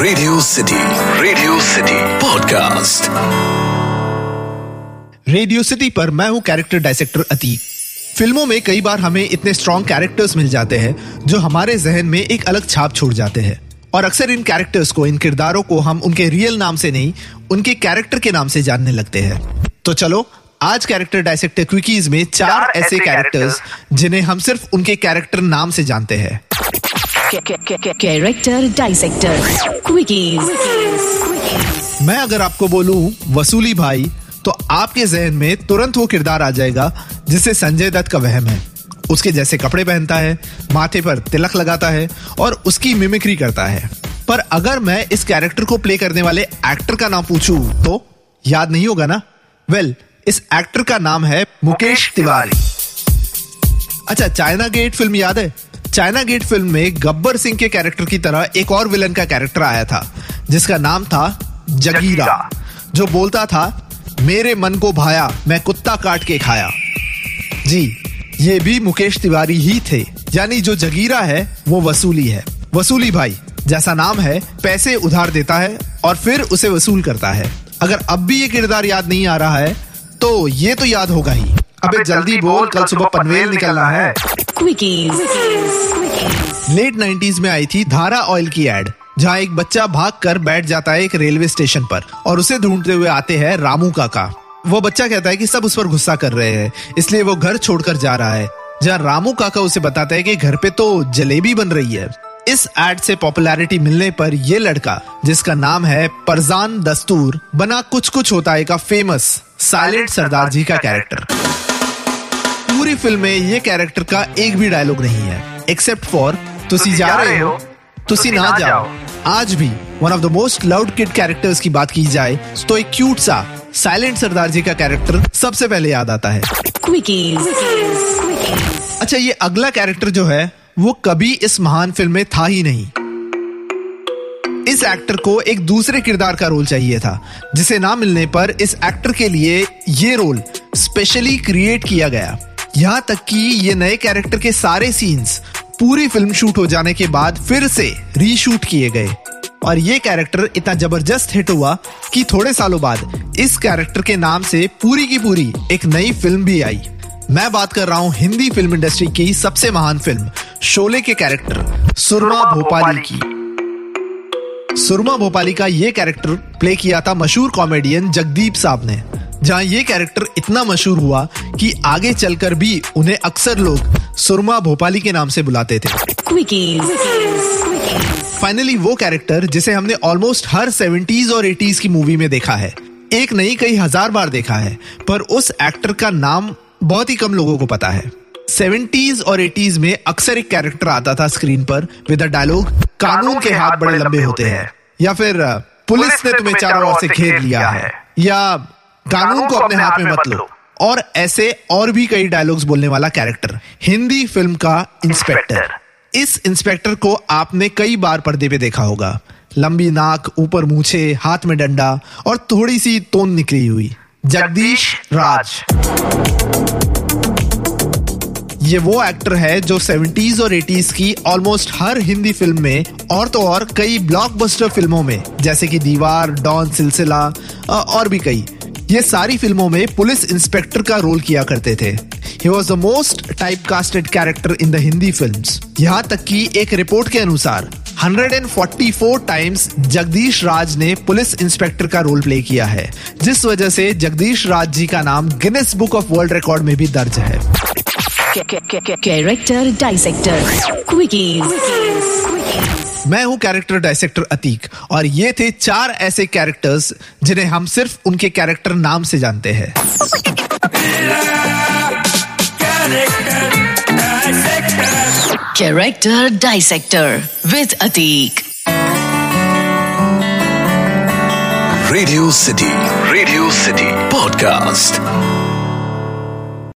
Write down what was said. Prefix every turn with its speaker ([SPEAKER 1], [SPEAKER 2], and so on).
[SPEAKER 1] Radio City Radio City podcast
[SPEAKER 2] Radio City पर मैं हूँ कैरेक्टर डायसेक्टर अतीक फ़िल्मों में कई बार हमें इतने स्ट्रॉन्ग कैरेक्टर्स मिल जाते हैं जो हमारे जहन में एक अलग छाप छोड़ जाते हैं। और अक्सर इन कैरेक्टर्स को इन किरदारों को हम उनके रियल नाम से नहीं उनके कैरेक्टर के नाम से जानने लगते हैं। तो चलो आज कैरेक्टर डायसेक्टर क्विकीज में चार ऐसे कैरेक्टर्स जिन्हें हम सिर्फ़ उनके कैरेक्टर नाम से जानते हैं।
[SPEAKER 3] कैरेक्टर डाइसेक्टर क्विकीज
[SPEAKER 2] मैं अगर आपको बोलूँ वसूली भाई तो आपके जहन में तुरंत वो किरदार आ जाएगा जिसे संजय दत्त का वहम है। उसके जैसे कपड़े पहनता है माथे पर तिलक लगाता है और उसकी मिमिक्री करता है। पर अगर मैं इस कैरेक्टर को प्ले करने वाले एक्टर का नाम पूछूँ तो याद नहीं होगा ना? वेल well, इस एक्टर का नाम है मुकेश तिवारी। अच्छा चाइना गेट फ़िल्म याद है? चाइना गेट फ़िल्म में गब्बर सिंह के कैरेक्टर की तरह एक और विलन का कैरेक्टर आया था जिसका नाम था जगीरा जो बोलता था मेरे मन को भाया मैं कुत्ता काट के खाया। जी ये भी मुकेश तिवारी ही थे। यानी जो जगीरा है वो वसूली है। वसूली भाई जैसा नाम है पैसे उधार देता है और फिर उसे वसूल करता है। अगर अब भी ये किरदार याद नहीं आ रहा है तो ये तो याद होगा ही। अबे जल्दी बोल कल सुबह पनवेल निकलना है। लेट 90s में आई थी धारा ऑयल की एड जहाँ एक बच्चा भाग कर बैठ जाता है एक रेलवे स्टेशन पर और उसे ढूंढते हुए आते हैं रामू काका। वो बच्चा कहता है कि सब उस पर गुस्सा कर रहे हैं इसलिए वो घर छोड़कर जा रहा है जहाँ रामू काका उसे बताता है कि घर पे तो जलेबी बन रही है। इस एड से पॉपुलैरिटी मिलने पर यह लड़का जिसका नाम है परजान दस्तूर बना कुछ कुछ होता है का फ़ेमस साइलेंट सरदार जी का कैरेक्टर फ़िल्म में ये कैरेक्टर का एक भी डायलॉग नहीं है एक्सेप्ट फॉर तुसी जा रहे हो तुसी ना जाओ। आज भी one of the most loud kid characters की बात की जाए तो एक क्यूट सा साइलेंट सरदार जी का कैरेक्टर सबसे पहले याद आता है। अच्छा ये अगला कैरेक्टर जो है वो कभी इस महान फ़िल्म में था ही नहीं। इस एक्टर को एक दूसरे किरदार का रोल चाहिए था जिसे ना मिलने पर इस एक्टर के लिए ये रोल स्पेशली क्रिएट किया गया। यहाँ तक कि ये नए कैरेक्टर के सारे सीन्स पूरी फ़िल्म शूट हो जाने के बाद फिर से रीशूट किए गए। और ये कैरेक्टर इतना ज़बरदस्त हिट हुआ कि थोड़े सालों बाद इस कैरेक्टर के नाम से पूरी की पूरी एक नई फ़िल्म भी आई। मैं बात कर रहा हूँ हिंदी फ़िल्म इंडस्ट्री की सबसे महान फ़िल्म शोले के कैरेक्टर सुरमा भोपाली की। सुरमा भोपाली का ये कैरेक्टर प्ले किया था मशहूर कॉमेडियन जगदीप साहब ने जहाँ ये कैरेक्टर इतना मशहूर हुआ कि आगे चलकर भी उन्हें अक्सर लोग सुरमा भोपाली के नाम से बुलाते थे। फाइनली वो कैरेक्टर जिसे हमने ऑलमोस्ट हर सेवेंटीज और एटीज की मूवी में देखा है। एक नहीं कई हज़ार बार देखा है पर उस एक्टर का नाम बहुत ही कम लोगों को पता है। सेवेंटीज और एटीज में अक्सर एक कैरेक्टर आता था स्क्रीन पर विद अ डायलॉग कानून के हाथ बड़े लंबे होते हैं। या फिर पुलिस ने तुम्हें चारों ओर से घेर लिया है। या कानून को अपने हाथ में मत लो और ऐसे और भी कई डायलॉग्स बोलने वाला कैरेक्टर हिंदी फ़िल्म का इंस्पेक्टर इस इंस्पेक्टर को आपने कई बार पर्दे पे देखा होगा। लंबी नाक ऊपर मूछे हाथ में डंडा और थोड़ी सी तोन निकली हुई। जगदीश राज। ये वो एक्टर है जो 70s और 80s की ऑलमोस्ट हर हिंदी फ़िल्म में और तो और कई ब्लॉकबस्टर फ़िल्मों में जैसे कि दीवार डॉन सिलसिला और भी कई। ये सारी फ़िल्मों में पुलिस इंस्पेक्टर का रोल किया करते थे। He was the most type casted character in the Hindi film यहाँ तक कि एक रिपोर्ट के अनुसार 144 टाइम्स जगदीश राज ने पुलिस इंस्पेक्टर का रोल प्ले किया है, जिस वजह से जगदीश राज जी का नाम Guinness Book of World Record में भी दर्ज है।
[SPEAKER 3] कैरेक्टर डाइसेक्टर क्विकीज
[SPEAKER 2] मैं हूँ कैरेक्टर डायसेक्टर अतीक और ये थे चार ऐसे कैरेक्टर्स जिन्हें हम सिर्फ़ उनके कैरेक्टर नाम से जानते हैं।
[SPEAKER 3] Character dissector with Atiq
[SPEAKER 1] Radio City Radio City podcast